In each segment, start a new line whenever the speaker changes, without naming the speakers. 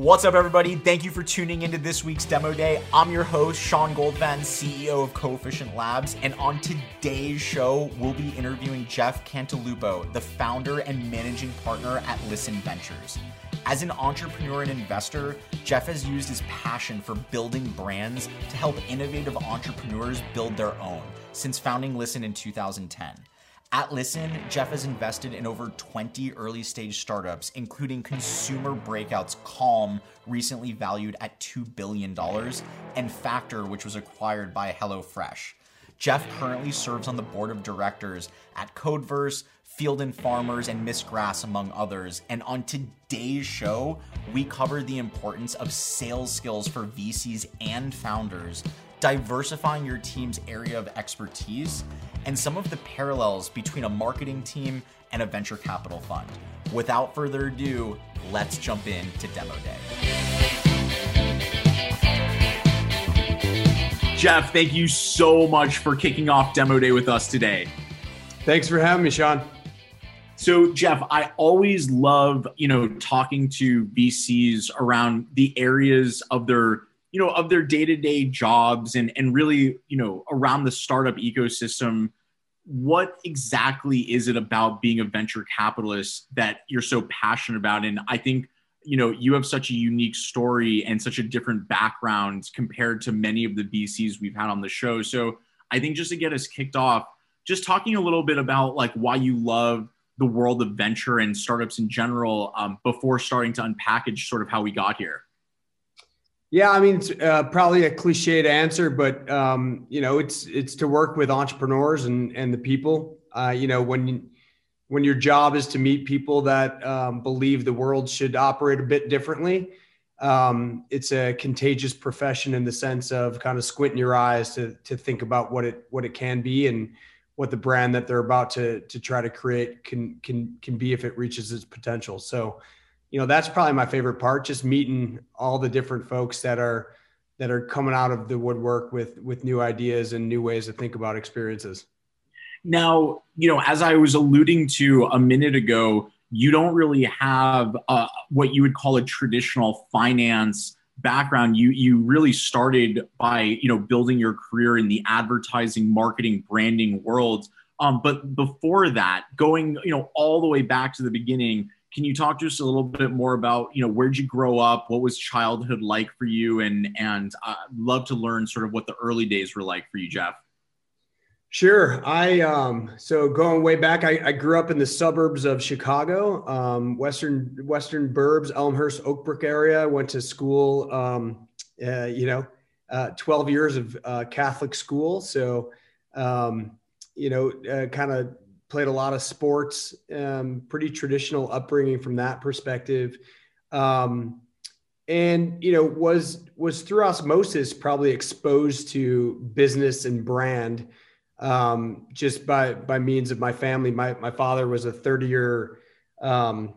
What's up, everybody? Thank you for tuning into this week's demo day. I'm your host, Sean Goldvan, CEO of Coefficient Labs, and on today's show, we'll be interviewing Jeff Cantalupo, the founder and managing partner at Listen Ventures. As an entrepreneur and investor, Jeff has used his passion for building brands to help innovative entrepreneurs build their own since founding Listen in 2010. At Listen, Jeff has invested in over 20 early stage startups, including consumer breakouts Calm, recently valued at $2 billion, and Factor, which was acquired by HelloFresh. Jeff currently serves on the board of directors at Codeverse, Field and Farmers, and Miss Grass, among others. And on today's show, we cover the importance of sales skills for VCs and founders, diversifying your team's area of expertise, and some of the parallels between a marketing team and a venture capital fund. Without further ado, let's jump into Demo Day. Jeff, thank you so much for kicking off Demo Day with us today.
Thanks for having me, Sean.
So, Jeff, I always love, you know, talking to VCs around the areas of their you know of their day-to-day jobs and and really you know around the startup ecosystem what exactly is it about being a venture capitalist that you're so passionate about? And i think you know you have such a unique story and such a different background compared to many of the vcs we've had on the show. So i think just to get us kicked off just talking a little bit about like why you love the world of venture and startups in general um, before starting to unpackage sort of how we got here
yeah, I mean, it's uh, probably a cliched answer, but um, you know, it's it's to work with entrepreneurs and and the people. Uh, you know, when when your job is to meet people that um, believe the world should operate a bit differently, um, it's a contagious profession in the sense of kind of squinting your eyes to to think about what it what it can be and what the brand that they're about to to try to create can can can be if it reaches its potential. So you know that's probably my favorite part just meeting all the different folks that are that are coming out of the woodwork with with new ideas and new ways to think about experiences.
Now you know as i was alluding to a minute ago you don't really have uh, what you would call a traditional finance background. You you really started by you know building your career in the advertising marketing branding world. Um, but before that going you know all the way back to the beginning can you talk to us a little bit more about you know where'd you grow up? What was childhood like for you? And and uh, love to learn sort of what the early days were like for you jeff.
Sure. I um so going way back i, I grew up in the suburbs of chicago um, western western burbs elmhurst oakbrook area. Went to school um, uh, you know uh, 12 years of uh, catholic school. So um, you know uh, kind of played a lot of sports, um, pretty traditional upbringing from that perspective. Um, and you know was was through osmosis probably exposed to business and brand um, just by by means of my family my my father was a 30 year um,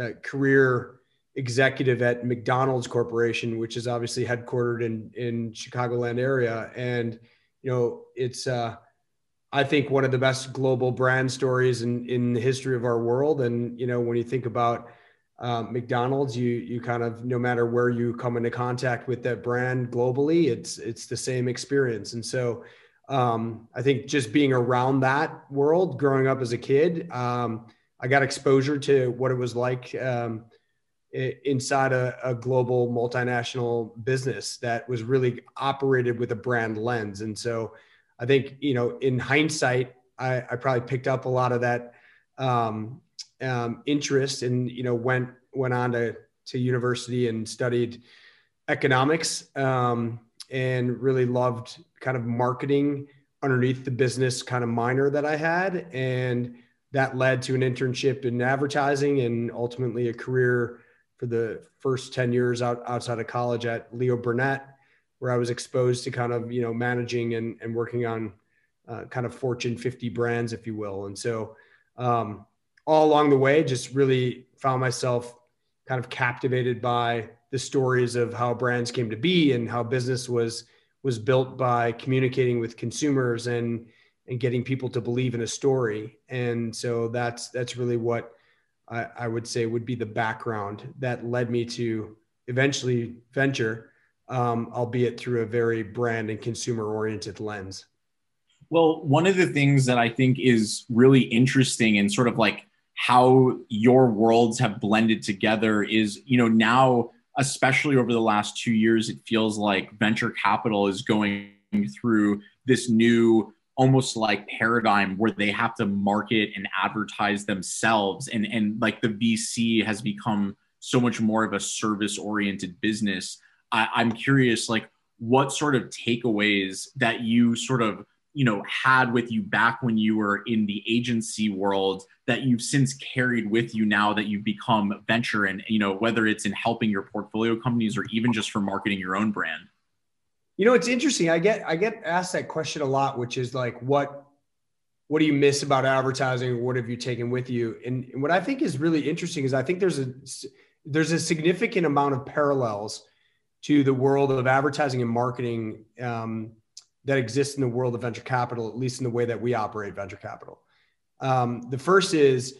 uh, career executive at McDonald's Corporation which is obviously headquartered in in Chicagoland area and you know it's uh, I think one of the best global brand stories in, in the history of our world. And, you know, when you think about um, McDonald's, you, you kind of, no matter where you come into contact with that brand globally, it's, it's the same experience. And so um, I think just being around that world growing up as a kid, um, I got exposure to what it was like um, inside a, a, global multinational business that was really operated with a brand lens. And so, I think, you know, in hindsight, I, I probably picked up a lot of that um, um, interest and, you know, went, went on to, to university and studied economics um, and really loved kind of marketing underneath the business kind of minor that I had. And that led to an internship in advertising and ultimately a career for the first 10 years out, outside of college at Leo Burnett where I was exposed to kind of you know managing and, and working on uh, kind of Fortune 50 brands, if you will. And so um, all along the way, just really found myself kind of captivated by the stories of how brands came to be and how business was was built by communicating with consumers and and getting people to believe in a story. And so that's that's really what I, I would say would be the background that led me to eventually venture, um, albeit through a very brand and consumer oriented lens.
Well, one of the things that I think is really interesting and sort of like how your worlds have blended together is, you know, now, especially over the last two years, it feels like venture capital is going through this new almost like paradigm where they have to market and advertise themselves and and like the vc has become so much more of a service oriented business I, i'm curious like what sort of takeaways that you sort of you know had with you back when you were in the agency world that you've since carried with you now that you've become venture and you know whether it's in helping your portfolio companies or even just for marketing your own brand?
You know it's interesting. I get i get asked that question a lot which is like what what do you miss about advertising? What have you taken with you? And, and what i think is really interesting is i think there's a there's a significant amount of parallels to the world of advertising and marketing um, that exists in the world of venture capital, at least in the way that we operate venture capital. Um, the first is,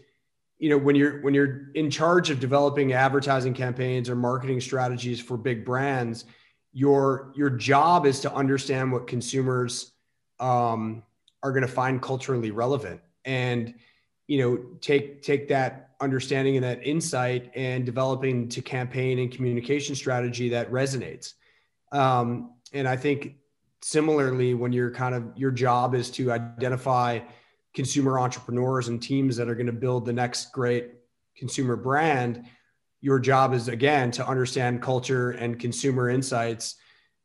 you know, when you're when you're in charge of developing advertising campaigns or marketing strategies for big brands, your your job is to understand what consumers um, are going to find culturally relevant, and you know, take take that understanding and that insight and developing to campaign and communication strategy that resonates. Um, and I think similarly when you're kind of your job is to identify consumer entrepreneurs and teams that are going to build the next great consumer brand your job is again to understand culture and consumer insights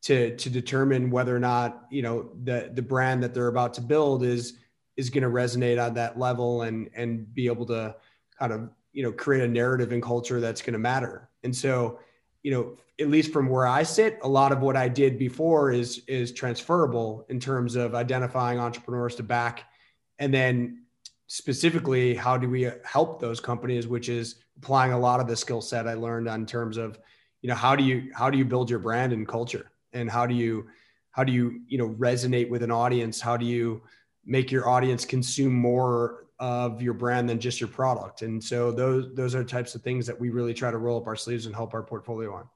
to to determine whether or not you know the the brand that they're about to build is is going to resonate on that level and and be able to kind to you know create a narrative and culture that's going to matter and so you know, at least from where I sit, a lot of what I did before is is transferable in terms of identifying entrepreneurs to back, and then specifically, how do we help those companies? Which is applying a lot of the skill set I learned on terms of, you know, how do you how do you build your brand and culture, and how do you how do you you know resonate with an audience? How do you make your audience consume more of your brand than just your product. And so those those are types of things that we really try to roll up our sleeves and help our portfolio on.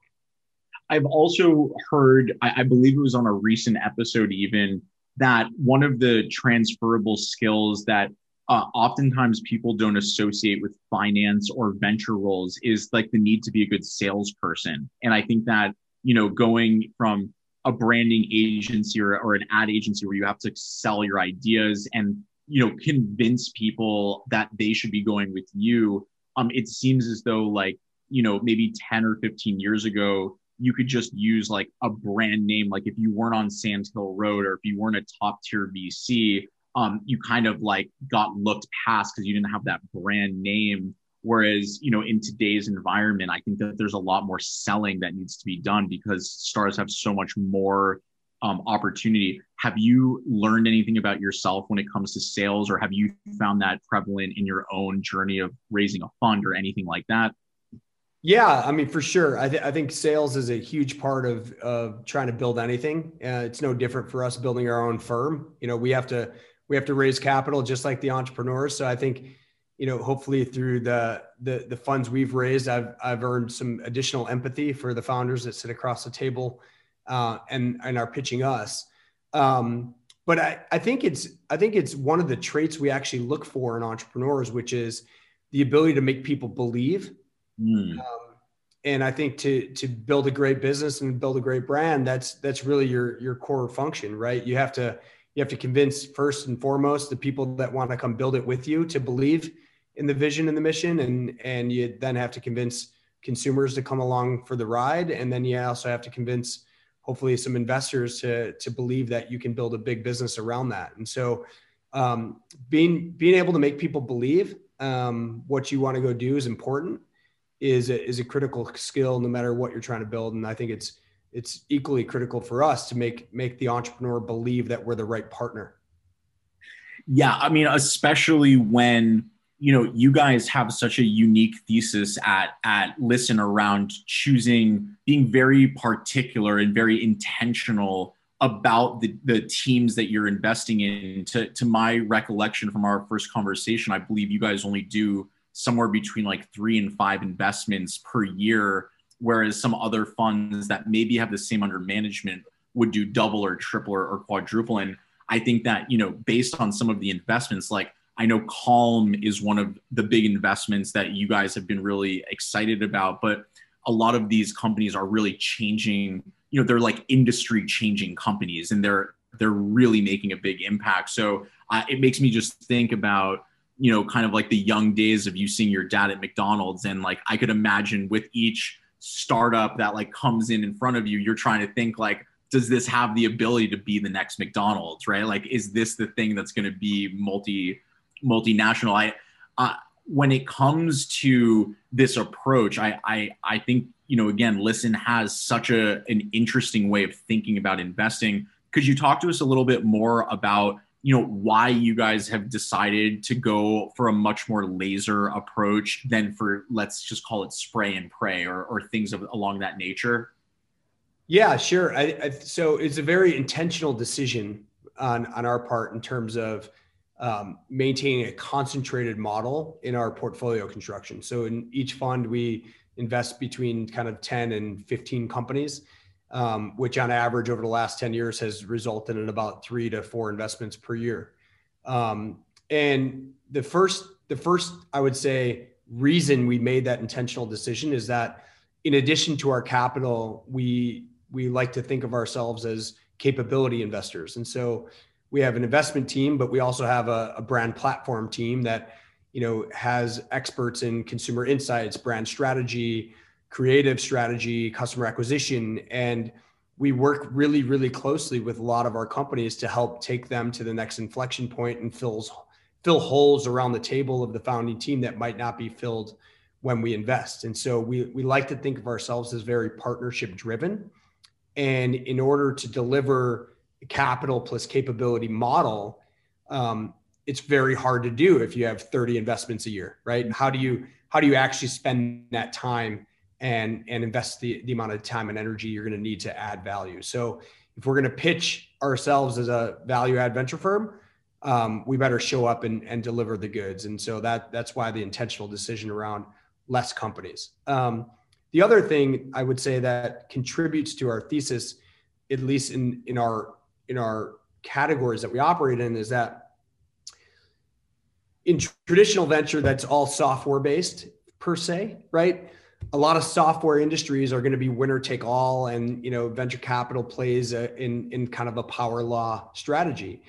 I've also heard, I, I believe it was on a recent episode even, that one of the transferable skills that uh, oftentimes people don't associate with finance or venture roles is like the need to be a good salesperson. And I think that, you know, going from a branding agency or, or an ad agency where you have to sell your ideas and you know convince people that they should be going with you um it seems as though like you know maybe 10 or 15 years ago you could just use like a brand name. Like if you weren't on sand hill road or if you weren't a top tier vc um you kind of like got looked past because you didn't have that brand name. Whereas you know in today's environment i think that there's a lot more selling that needs to be done because stars have so much more um, opportunity. Have you learned anything about yourself when it comes to sales, or have you found that prevalent in your own journey of raising a fund or anything like that?
Yeah, I mean, for sure. I, th- I think sales is a huge part of of trying to build anything. Uh, it's no different for us building our own firm. You know, we have to we have to raise capital just like the entrepreneurs. So I think, you know, hopefully through the the the funds we've raised, I've I've earned some additional empathy for the founders that sit across the table uh, and and are pitching us. Um, but I, I think it's I think it's one of the traits we actually look for in entrepreneurs, which is the ability to make people believe. Mm. Um, and I think to to build a great business and build a great brand, that's that's really your your core function, right? You have to you have to convince first and foremost the people that want to come build it with you to believe in the vision and the mission, and and you then have to convince consumers to come along for the ride, and then you also have to convince hopefully some investors to to believe that you can build a big business around that. And so, um, being being able to make people believe um, what you want to go do is important. Is a, is a critical skill no matter what you're trying to build. And I think it's it's equally critical for us to make make the entrepreneur believe that we're the right partner.
Yeah, I mean, especially when you know you guys have such a unique thesis at at listen around choosing being very particular and very intentional about the, the teams that you're investing in to, to my recollection from our first conversation i believe you guys only do somewhere between like three and five investments per year whereas some other funds that maybe have the same under management would do double or triple or, or quadruple. And I think that, you know, based on some of the investments, like I know Calm is one of the big investments that you guys have been really excited about, but a lot of these companies are really changing, you know, they're like industry changing companies and they're they're really making a big impact. So uh, it makes me just think about, you know, kind of like the young days of you seeing your dad at McDonald's and like I could imagine with each startup that like comes in in front of you, you're trying to think like does this have the ability to be the next McDonald's, right? Like, is this the thing that's going to be multi multinational? I, uh, when it comes to this approach, I, I, I think you know again, Listen has such a an interesting way of thinking about investing. Could you talk to us a little bit more about you know why you guys have decided to go for a much more laser approach than for let's just call it spray and pray or, or things of, along that nature?
Yeah, sure. I, I, so it's a very intentional decision on on our part in terms of um, maintaining a concentrated model in our portfolio construction. So in each fund, we invest between kind of 10 and 15 companies, um, which on average over the last 10 years has resulted in about three to four investments per year. Um, and the first, the first, I would say, reason we made that intentional decision is that in addition to our capital, we we like to think of ourselves as capability investors. And so we have an investment team, but we also have a, a brand platform team that you know has experts in consumer insights, brand strategy, creative strategy, customer acquisition, and we work really, really closely with a lot of our companies to help take them to the next inflection point and fills fill holes around the table of the founding team that might not be filled when we invest. And so we we like to think of ourselves as very partnership driven. And in order to deliver capital plus capability model, um, it's very hard to do if you have 30 investments a year, right? How do you how do you actually spend that time and and invest the, the amount of time and energy you're going to need to add value? So if we're going to pitch ourselves as a value add venture firm, um, we better show up and, and deliver the goods. And so that that's why the intentional decision around less companies. Um, the other thing I would say that contributes to our thesis, at least in in our in our categories that we operate in, is that in traditional venture that's all software based per se, right? A lot of software industries are going to be winner take all, and you know venture capital plays a, in in kind of a power law strategy.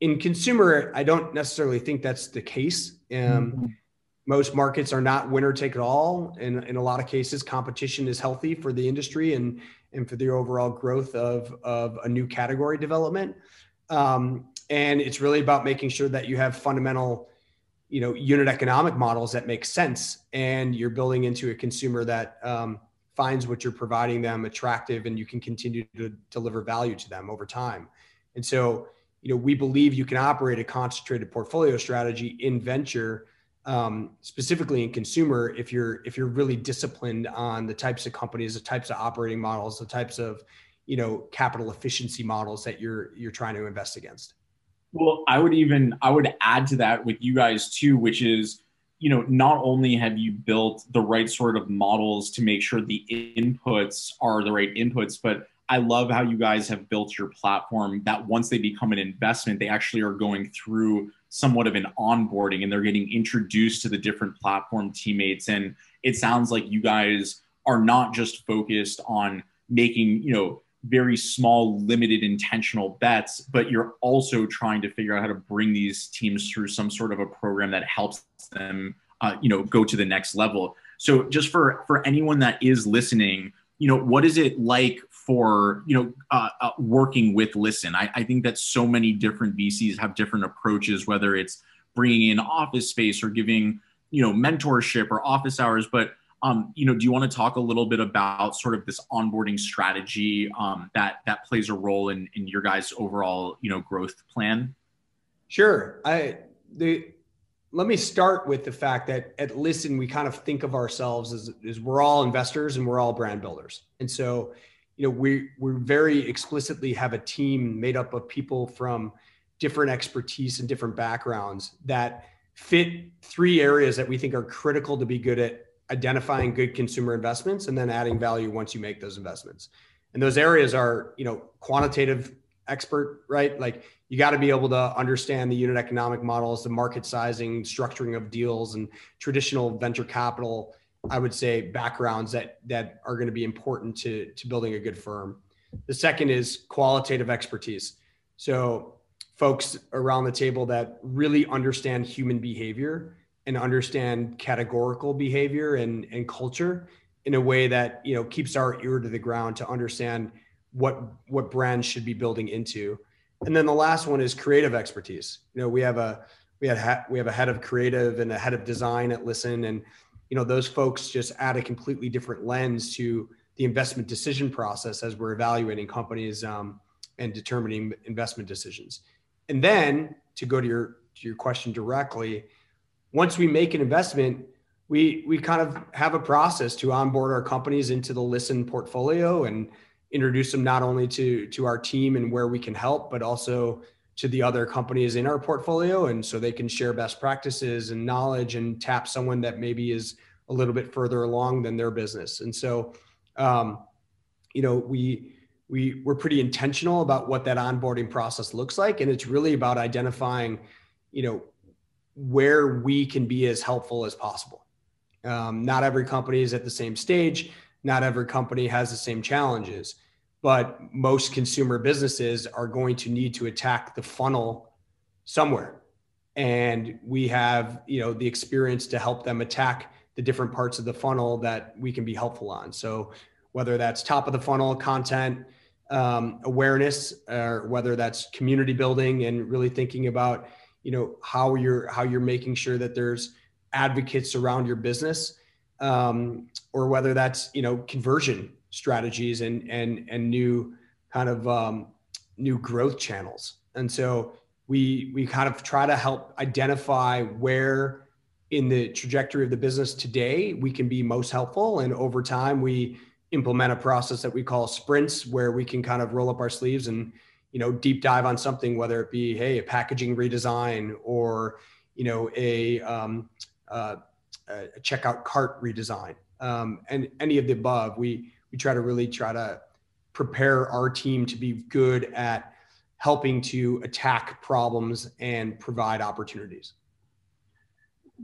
In consumer, I don't necessarily think that's the case. Um, mm-hmm most markets are not winner take all. And in a lot of cases, competition is healthy for the industry and, and for the overall growth of, of a new category development. Um, and it's really about making sure that you have fundamental, you know, unit economic models that make sense and you're building into a consumer that um, finds what you're providing them attractive and you can continue to deliver value to them over time. And so, you know, we believe you can operate a concentrated portfolio strategy in venture um, specifically in consumer if you're if you're really disciplined on the types of companies the types of operating models the types of you know capital efficiency models that you're you're trying to invest against?
Well i would even i would add to that with you guys too which is you know not only have you built the right sort of models to make sure the inputs are the right inputs but I love how you guys have built your platform that once they become an investment, they actually are going through somewhat of an onboarding and they're getting introduced to the different platform teammates. And it sounds like you guys are not just focused on making, you know, very small, limited, intentional bets, but you're also trying to figure out how to bring these teams through some sort of a program that helps them, uh, you know, go to the next level. So, just for for anyone that is listening, you know, what is it like for you know uh, uh, working with listen. I, I think that so many different vcs have different approaches whether it's bringing in office space or giving you know mentorship or office hours. But um, you know do you want to talk a little bit about sort of this onboarding strategy um, that that plays a role in in your guys overall you know growth plan?
Sure. I the let me start with the fact that at listen we kind of think of ourselves as, as we're all investors and we're all brand builders. And so you know, we we very explicitly have a team made up of people from different expertise and different backgrounds that fit three areas that we think are critical to be good at identifying good consumer investments and then adding value once you make those investments. And those areas are, you know, quantitative expert, right? Like you got to be able to understand the unit economic models, the market sizing, structuring of deals, and traditional venture capital. I would say backgrounds that that are going to be important to to building a good firm. The second is qualitative expertise. So folks around the table that really understand human behavior and understand categorical behavior and, and culture in a way that you know keeps our ear to the ground to understand what what brands should be building into and then the last one is creative expertise you know we have a we had we have a head of creative and a head of design at listen and you know those folks just add a completely different lens to the investment decision process as we're evaluating companies um, and determining investment decisions. And then to go to your to your question directly once we make an investment we we kind of have a process to onboard our companies into the listen portfolio and introduce them not only to to our team and where we can help but also to the other companies in our portfolio and so they can share best practices and knowledge and tap someone that maybe is a little bit further along than their business. And so um, you know we we we're pretty intentional about what that onboarding process looks like and it's really about identifying you know where we can be as helpful as possible. Um, not every company is at the same stage. Not every company has the same challenges, but most consumer businesses are going to need to attack the funnel somewhere. And we have, you know, the experience to help them attack the different parts of the funnel that we can be helpful on. So whether that's top of the funnel content, um, awareness, or whether that's community building and really thinking about, you know, how you're how you're making sure that there's advocates around your business um, or whether that's you know conversion strategies and and and new kind of um, new growth channels and so we we kind of try to help identify where in the trajectory of the business today we can be most helpful and over time we implement a process that we call sprints where we can kind of roll up our sleeves and you know deep dive on something whether it be hey a packaging redesign or you know a um, uh, a checkout cart redesign, um, and any of the above. We we try to really try to prepare our team to be good at helping to attack problems and provide opportunities.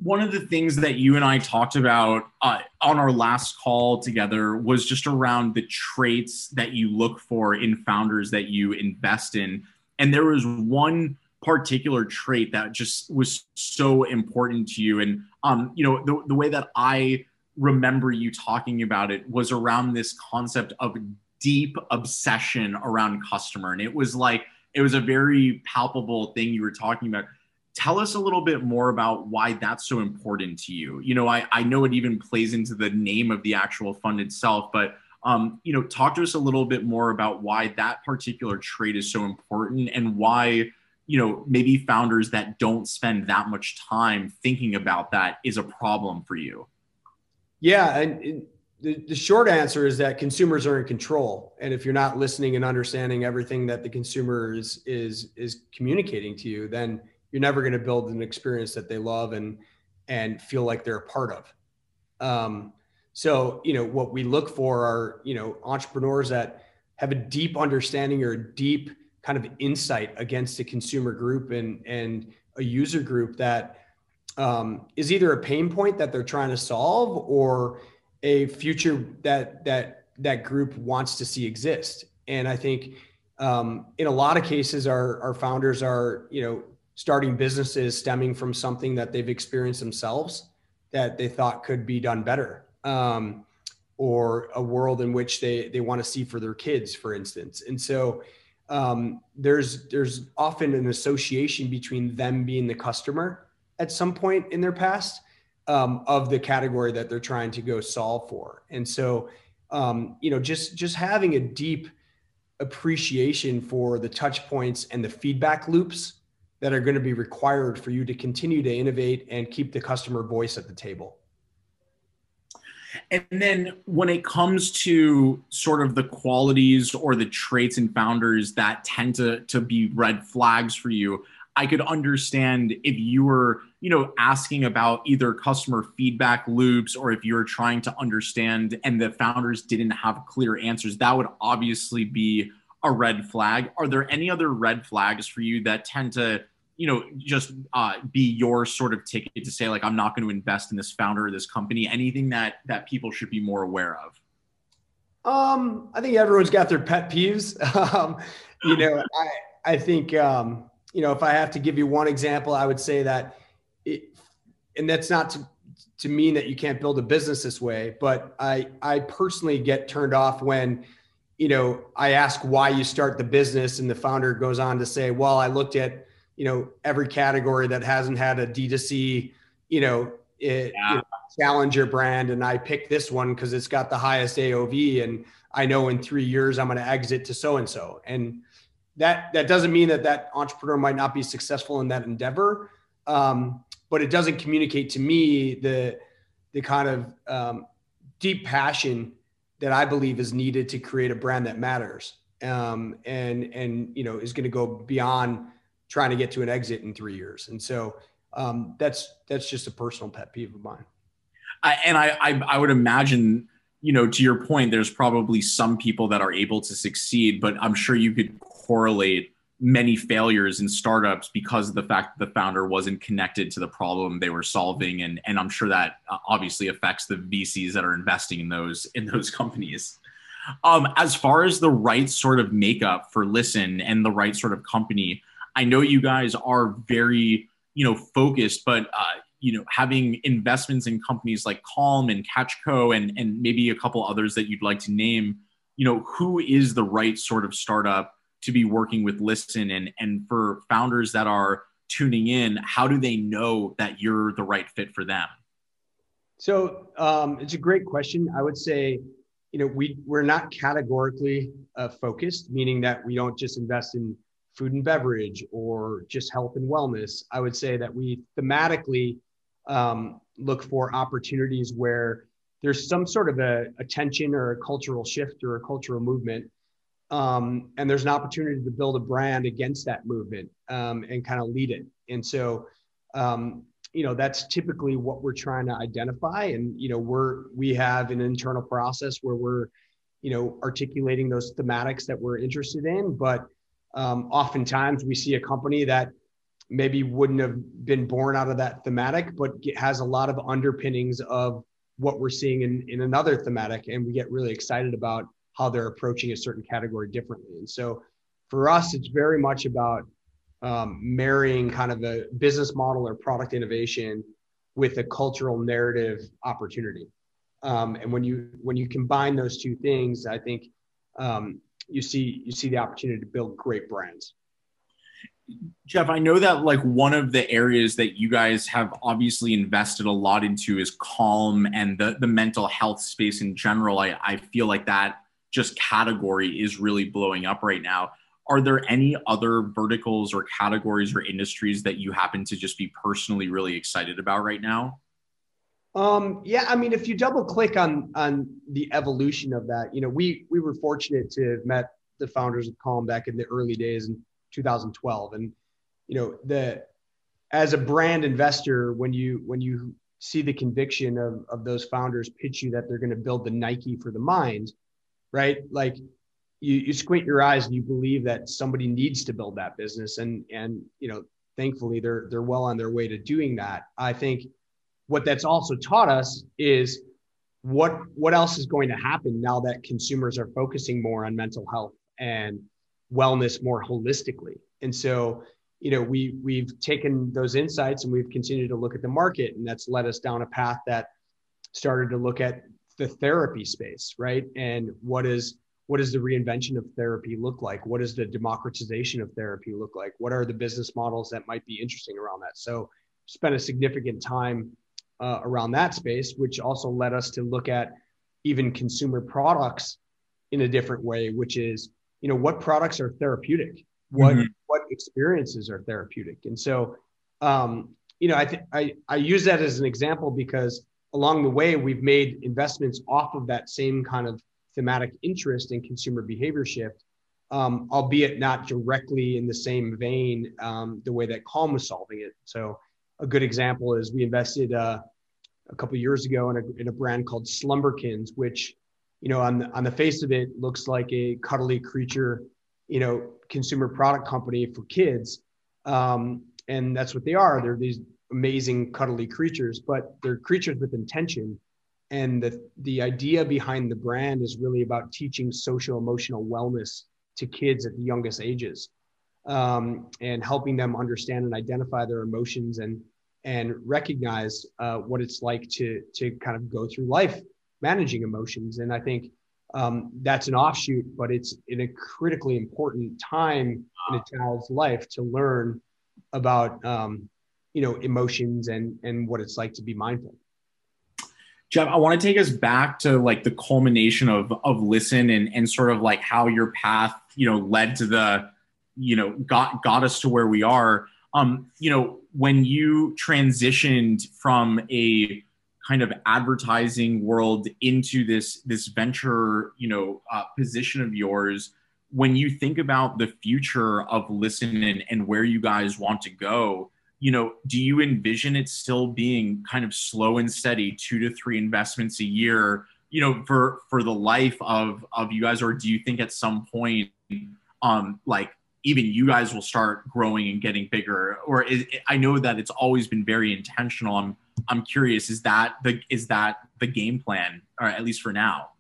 One of the things that you and I talked about uh, on our last call together was just around the traits that you look for in founders that you invest in. And there was one particular trait that just was so important to you and um you know the, the way that i remember you talking about it was around this concept of deep obsession around customer. And it was like it was a very palpable thing you were talking about. Tell us a little bit more about why that's so important to you. You know i, I know it even plays into the name of the actual fund itself but um, you know talk to us a little bit more about why that particular trait is so important and why you know maybe founders that don't spend that much time thinking about that is a problem for you
yeah and the, the short answer is that consumers are in control. And if you're not listening and understanding everything that the consumer is is is communicating to you then you're never going to build an experience that they love and and feel like they're a part of. Um, so you know what we look for are you know entrepreneurs that have a deep understanding or a deep kind of insight against a consumer group and and a user group that um, is either a pain point that they're trying to solve or a future that that that group wants to see exist. And I think um, in a lot of cases, our our founders are you know starting businesses stemming from something that they've experienced themselves that they thought could be done better. Um, or a world in which they they want to see for their kids, for instance. And so um, there's there's often an association between them being the customer at some point in their past um, of the category that they're trying to go solve for. And so um, you know just just having a deep appreciation for the touch points and the feedback loops that are going to be required for you to continue to innovate and keep the customer voice at the table.
And then when it comes to sort of the qualities or the traits and founders that tend to, to be red flags for you, I could understand if you were, you know, asking about either customer feedback loops or if you're trying to understand and the founders didn't have clear answers, that would obviously be a red flag. Are there any other red flags for you that tend to, you know, just uh, be your sort of ticket to say like, I'm not going to invest in this founder or this company? Anything that that people should be more aware of?
Um, I think everyone's got their pet peeves. um, you know, I I think um, you know, if I have to give you one example, I would say that, it, and that's not to, to mean that you can't build a business this way, but I, I personally get turned off when, you know, I ask why you start the business and the founder goes on to say, well, I looked at, you know, every category that hasn't had a D2C, you know, it, yeah. you know, challenger brand. And I picked this one because it's got the highest AOV. And I know in three years I'm going to exit to so-and-so. And, that that doesn't mean that that entrepreneur might not be successful in that endeavor. Um, but it doesn't communicate to me the the kind of um, deep passion that I believe is needed to create a brand that matters um, and and you know is going to go beyond trying to get to an exit in three years. And so um, that's that's just a personal pet peeve of mine.
I, and I, I I would imagine you know to your point there's probably some people that are able to succeed but i'm sure you could correlate many failures in startups because of the fact that the founder wasn't connected to the problem they were solving and and I'm sure that uh, obviously affects the VCs that are investing in those in those companies. Um, as far as the right sort of makeup for Listen and the right sort of company, I know you guys are very you know focused, but uh, you know having investments in companies like Calm and Catchco and and maybe a couple others that you'd like to name, you know who is the right sort of startup to be working with listen and and for founders that are tuning in how do they know that you're the right fit for them?
So um, it's a great question. I would say you know we we're not categorically uh, focused meaning that we don't just invest in food and beverage or just health and wellness. I would say that we thematically um, look for opportunities where there's some sort of a, a tension or a cultural shift or a cultural movement um, and there's an opportunity to build a brand against that movement um, and kind of lead it. And so, um, you know, that's typically what we're trying to identify. And you know, we're we have an internal process where we're, you know, articulating those thematics that we're interested in. But um, oftentimes, we see a company that maybe wouldn't have been born out of that thematic, but it has a lot of underpinnings of what we're seeing in, in another thematic, and we get really excited about how they're approaching a certain category differently. And so for us, it's very much about um, marrying kind of a business model or product innovation with a cultural narrative opportunity. Um, and when you when you combine those two things, I think um, you see you see the opportunity to build great brands.
Jeff, I know that like one of the areas that you guys have obviously invested a lot into is calm and the the mental health space in general. I, I feel like that just category is really blowing up right now. Are there any other verticals or categories or industries that you happen to just be personally really excited about right now?
Um, yeah, I mean, if you double click on on the evolution of that, you know, we we were fortunate to have met the founders of Calm back in the early days in 2012, and you know, the as a brand investor, when you when you see the conviction of of those founders pitch you that they're going to build the Nike for the mind, right? Like you, you squint your eyes and you believe that somebody needs to build that business. And, and, you know, thankfully they're, they're well on their way to doing that. I think what that's also taught us is what, what else is going to happen now that consumers are focusing more on mental health and wellness more holistically. And so, you know, we we've taken those insights and we've continued to look at the market, and that's led us down a path that started to look at the therapy space, right? And what is what does the reinvention of therapy look like? What does the democratization of therapy look like? What are the business models that might be interesting around that? So, spent a significant time uh, around that space, which also led us to look at even consumer products in a different way, which is, you know, what products are therapeutic? What mm-hmm. what experiences are therapeutic? And so, um, you know, I think I I use that as an example because along the way, we've made investments off of that same kind of thematic interest in consumer behavior shift um, albeit not directly in the same vein um, the way that Calm was solving it. So a good example is we invested uh, a couple years ago in a, in a brand called Slumberkins, which you know on the, on the face of it looks like a cuddly creature, you know, consumer product company for kids, um, and that's what they are. They're these amazing cuddly creatures, but they're creatures with intention. And the the idea behind the brand is really about teaching social emotional wellness to kids at the youngest ages um, and helping them understand and identify their emotions and and recognize uh, what it's like to to kind of go through life managing emotions and i think um, that's an offshoot but it's in a critically important time in a child's life to learn about um, you know emotions and and what it's like to be mindful
Jeff, I want to take us back to like the culmination of of listen and and sort of like how your path, you know, led to the, you know, got got us to where we are. Um, you know, when you transitioned from a kind of advertising world into this this venture, you know, uh, position of yours, when you think about the future of listen and, and where you guys want to go, you know, do you envision it still being kind of slow and steady, two to three investments a year, you know, for for the life of of you guys, or do you think at some point, um, like even you guys will start growing and getting bigger? Or is, I know that it's always been very intentional. I'm I'm curious, is that the is that the game plan, or at least for now?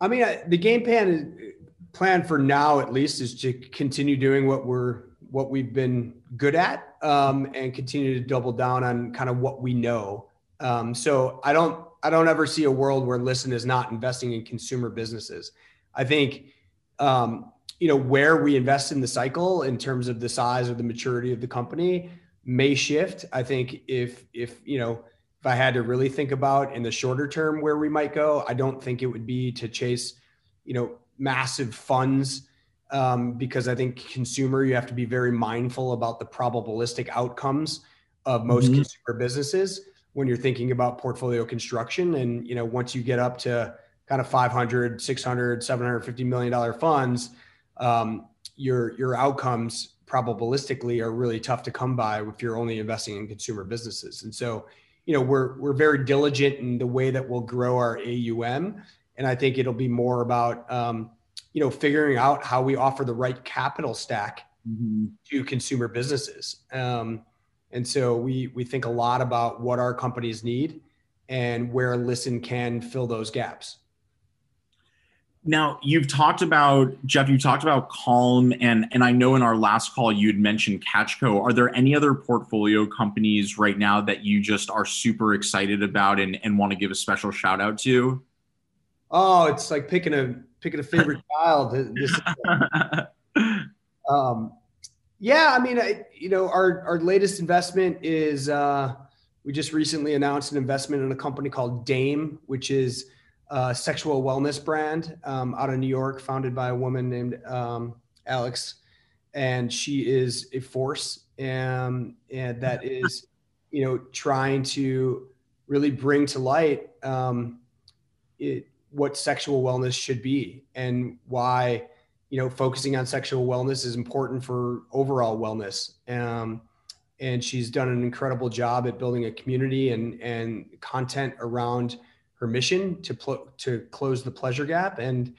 I mean, the game plan is plan for now, at least, is to continue doing what we're what we've been good at um, and continue to double down on kind of what we know. Um, so I don't I don't ever see a world where Listen is not investing in consumer businesses. I think um, you know where we invest in the cycle in terms of the size or the maturity of the company may shift. I think if if you know if I had to really think about in the shorter term where we might go, I don't think it would be to chase you know massive funds um, because I think consumer, you have to be very mindful about the probabilistic outcomes of most mm-hmm. consumer businesses when you're thinking about portfolio construction. And, you know, once you get up to kind of 500, 600, 750 million dollar funds, um, your, your outcomes probabilistically are really tough to come by if you're only investing in consumer businesses. And so, you know, we're, we're very diligent in the way that we'll grow our AUM. And I think it'll be more about, um, you know figuring out how we offer the right capital stack mm-hmm. to consumer businesses. Um, and so we we think a lot about what our companies need and where listen can fill those gaps.
Now you've talked about jeff you talked about calm and and i know in our last call you'd mentioned catchco. Are there any other portfolio companies right now that you just are super excited about and, and want to give a special shout out to?
Oh it's like picking a picking a favorite child. This, um, yeah, I mean, I, you know, our our latest investment is uh, we just recently announced an investment in a company called Dame, which is a sexual wellness brand um, out of New York, founded by a woman named um, Alex, and she is a force, um, and that is, you know, trying to really bring to light um, it, what sexual wellness should be and why you know focusing on sexual wellness is important for overall wellness. Um, and she's done an incredible job at building a community and and content around her mission to pl- to close the pleasure gap and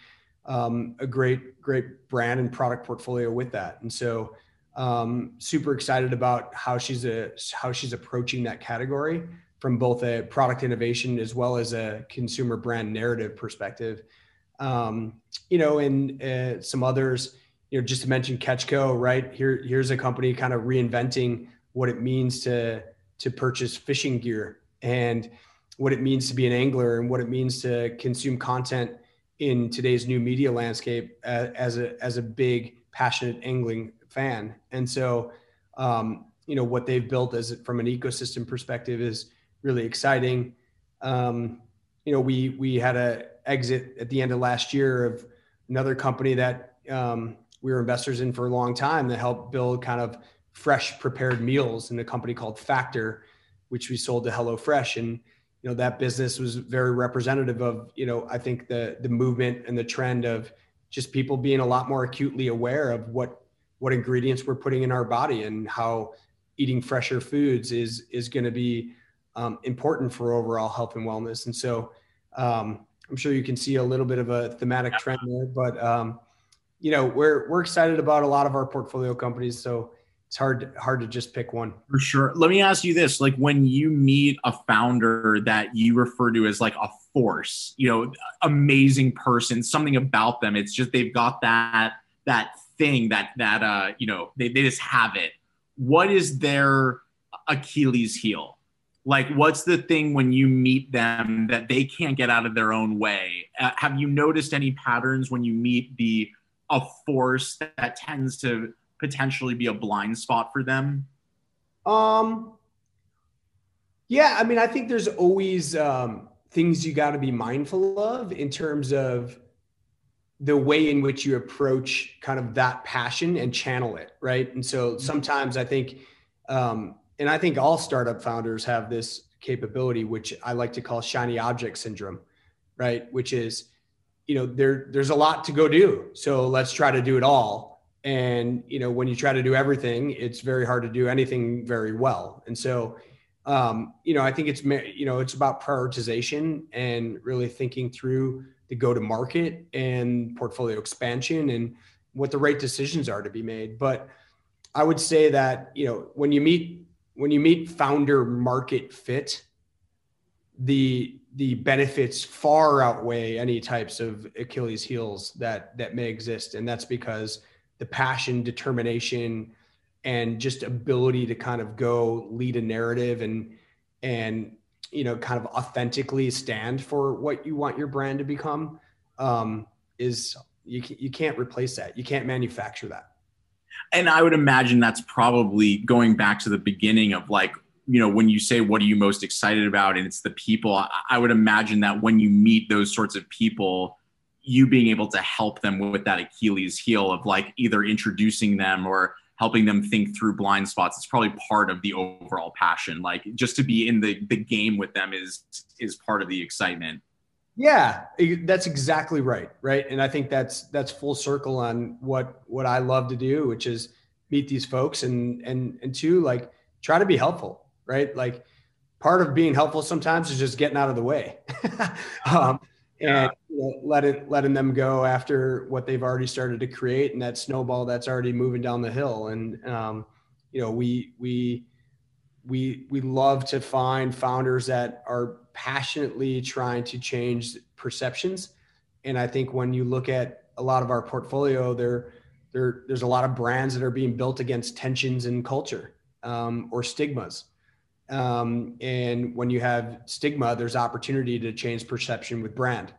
um, a great great brand and product portfolio with that. And so um, super excited about how she's a how she's approaching that category from both a product innovation as well as a consumer brand narrative perspective. Um, you know, and uh, some others, you know, just to mention Catchco, right? Here, here's a company kind of reinventing what it means to to purchase fishing gear and what it means to be an angler and what it means to consume content in today's new media landscape uh, as a as a big passionate angling fan. And so, um, you know, what they've built as from an ecosystem perspective is really exciting. Um, you know, we we had a exit at the end of last year of another company that um, we were investors in for a long time that helped build kind of fresh prepared meals in a company called Factor, which we sold to HelloFresh. And you know that business was very representative of you know I think the the movement and the trend of just people being a lot more acutely aware of what what ingredients we're putting in our body and how eating fresher foods is is going to be um, important for overall health and wellness. And so um, I'm sure you can see a little bit of a thematic trend there, but um, you know we're we're excited about a lot of our portfolio companies. So it's hard hard to just pick one.
For sure. Let me ask you this: like when you meet a founder that you refer to as like a force, you know, amazing person, something about them, it's just they've got that that thing that that uh you know they, they just have it. What is their Achilles heel? Like, what's the thing when you meet them that they can't get out of their own way? Uh, have you noticed any patterns when you meet the a force that tends to potentially be a blind spot for them?
Um, yeah, I mean, I think there's always um, things you got to be mindful of in terms of the way in which you approach kind of that passion and channel it, right? And so mm-hmm. sometimes I think, um, and I think all startup founders have this capability, which I like to call shiny object syndrome, right? Which is, you know, there there's a lot to go do, so let's try to do it all. And you know when you try to do everything it's very hard to do anything very well. And so um, you know i think it's you know it's about prioritization and really thinking through the go to market and portfolio expansion and what the right decisions are to be made. But i would say that you know when you meet when you meet founder market fit the the benefits far outweigh any types of achilles heels that that may exist and that's because the passion, determination, and just ability to kind of go lead a narrative and and you know kind of authentically stand for what you want your brand to become um, is you you can't replace that. You can't manufacture that.
And I would imagine that's probably going back to the beginning of like you know when you say what are you most excited about? and it's the people I would imagine that when you meet those sorts of people you being able to help them with that Achilles heel of like either introducing them or helping them think through blind spots it's probably part of the overall passion. Like just to be in the the game with them is is part of the excitement
yeah that's exactly right right? And i think that's that's full circle on what what i love to do which is meet these folks and and and two like try to be helpful right? Like part of being helpful sometimes is just getting out of the way. Um, and you know, letting letting them go after what they've already started to create and that snowball that's already moving down the hill. And um, you know we we we we love to find founders that are passionately trying to change perceptions and i think when you look at a lot of our portfolio there there there's a lot of brands that are being built against tensions in culture um, or stigmas um, and when you have stigma, there's opportunity to change perception with brand.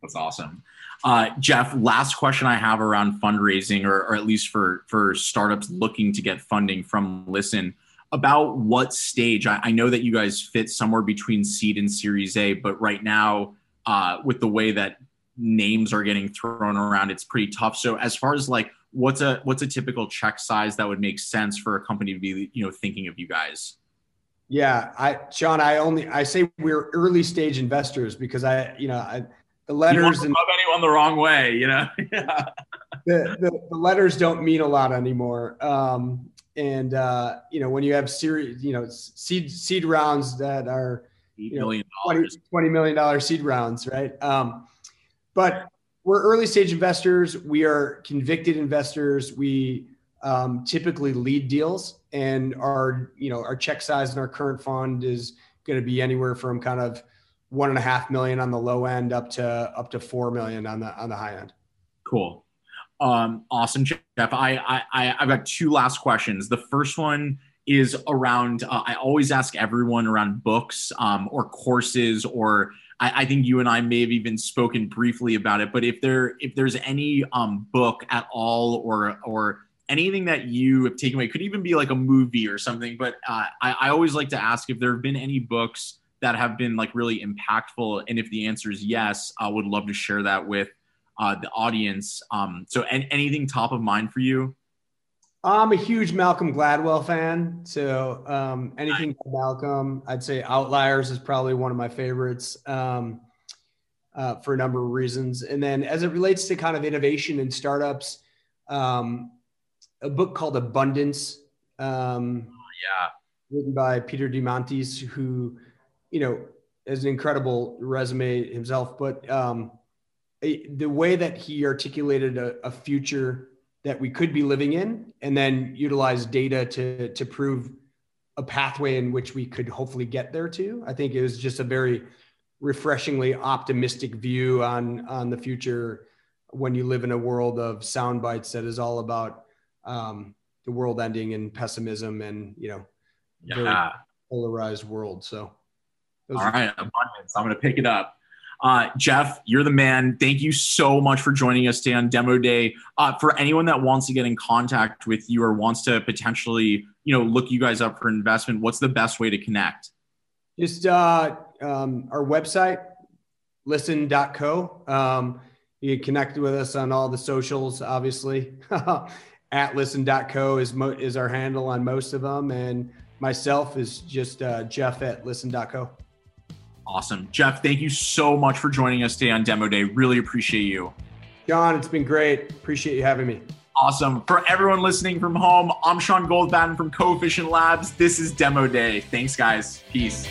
That's awesome. Uh, Jeff, last question I have around fundraising, or, or at least for for startups looking to get funding from Listen, about what stage? I, I, know that you guys fit somewhere between seed and Series A, but right now, uh, with the way that names are getting thrown around, it's pretty tough. So, as far as like what's a what's a typical check size that would make sense for a company to be you know thinking of you guys
yeah i sean i only i say we're early stage investors because i you know I, the letters
and anyone the wrong way you know
the, the, the, letters don't mean a lot anymore um, and uh, you know when you have series you know seed seed rounds that are you know, 20, 20 million dollar seed rounds right um, but we're early stage investors. We are convicted investors. We um, typically lead deals, and our you know our check size in our current fund is going to be anywhere from kind of one and a half million on the low end up to up to four million on the on the high end.
Cool. Um, awesome, Jeff. I, I I've got two last questions. The first one is around. Uh, I always ask everyone around books um, or courses or I, I, think you and I may have even spoken briefly about it. But if there if there's any um, book at all or or anything that you have taken away, could even be like a movie or something. But uh, I, I always like to ask if there have been any books that have been like really impactful, and if the answer is yes, I would love to share that with uh, the audience. Um, so, any, anything top of mind for you?
I'm a huge Malcolm Gladwell fan. So um, anything Malcolm, I'd say Outliers is probably one of my favorites. Um, uh, for a number of reasons. And then as it relates to kind of innovation and startups, um, a book called Abundance. Um,
yeah.
Written by Peter Diamandis, who, you know, has an incredible resume himself, but um, a, the way that he articulated a, a future that we could be living in and then utilize data to to prove a pathway in which we could hopefully get there to. I think it was just a very refreshingly optimistic view on on the future when you live in a world of sound bites that is all about um, the world ending and pessimism and you know
yeah.
polarized world. So
all right, abundance. I'm going to pick it up. Uh, Jeff, you're the man. Thank you so much for joining us today on Demo Day. Uh, for anyone that wants to get in contact with you or wants to potentially, you know, look you guys up for investment, what's the best way to connect?
Just uh, um, our website, listen.co. Um, you can connect with us on all the socials, obviously. At listen.co is, mo- is our handle on most of them. And myself is just uh, Jeff at listen.co.
Awesome. Jeff, thank you so much for joining us today on Demo Day. Really appreciate you.
John, it's been great. Appreciate you having me.
Awesome. For everyone listening from home, I'm Sean Goldbatten from Coefficient Labs. This is Demo Day. Thanks, guys. Peace.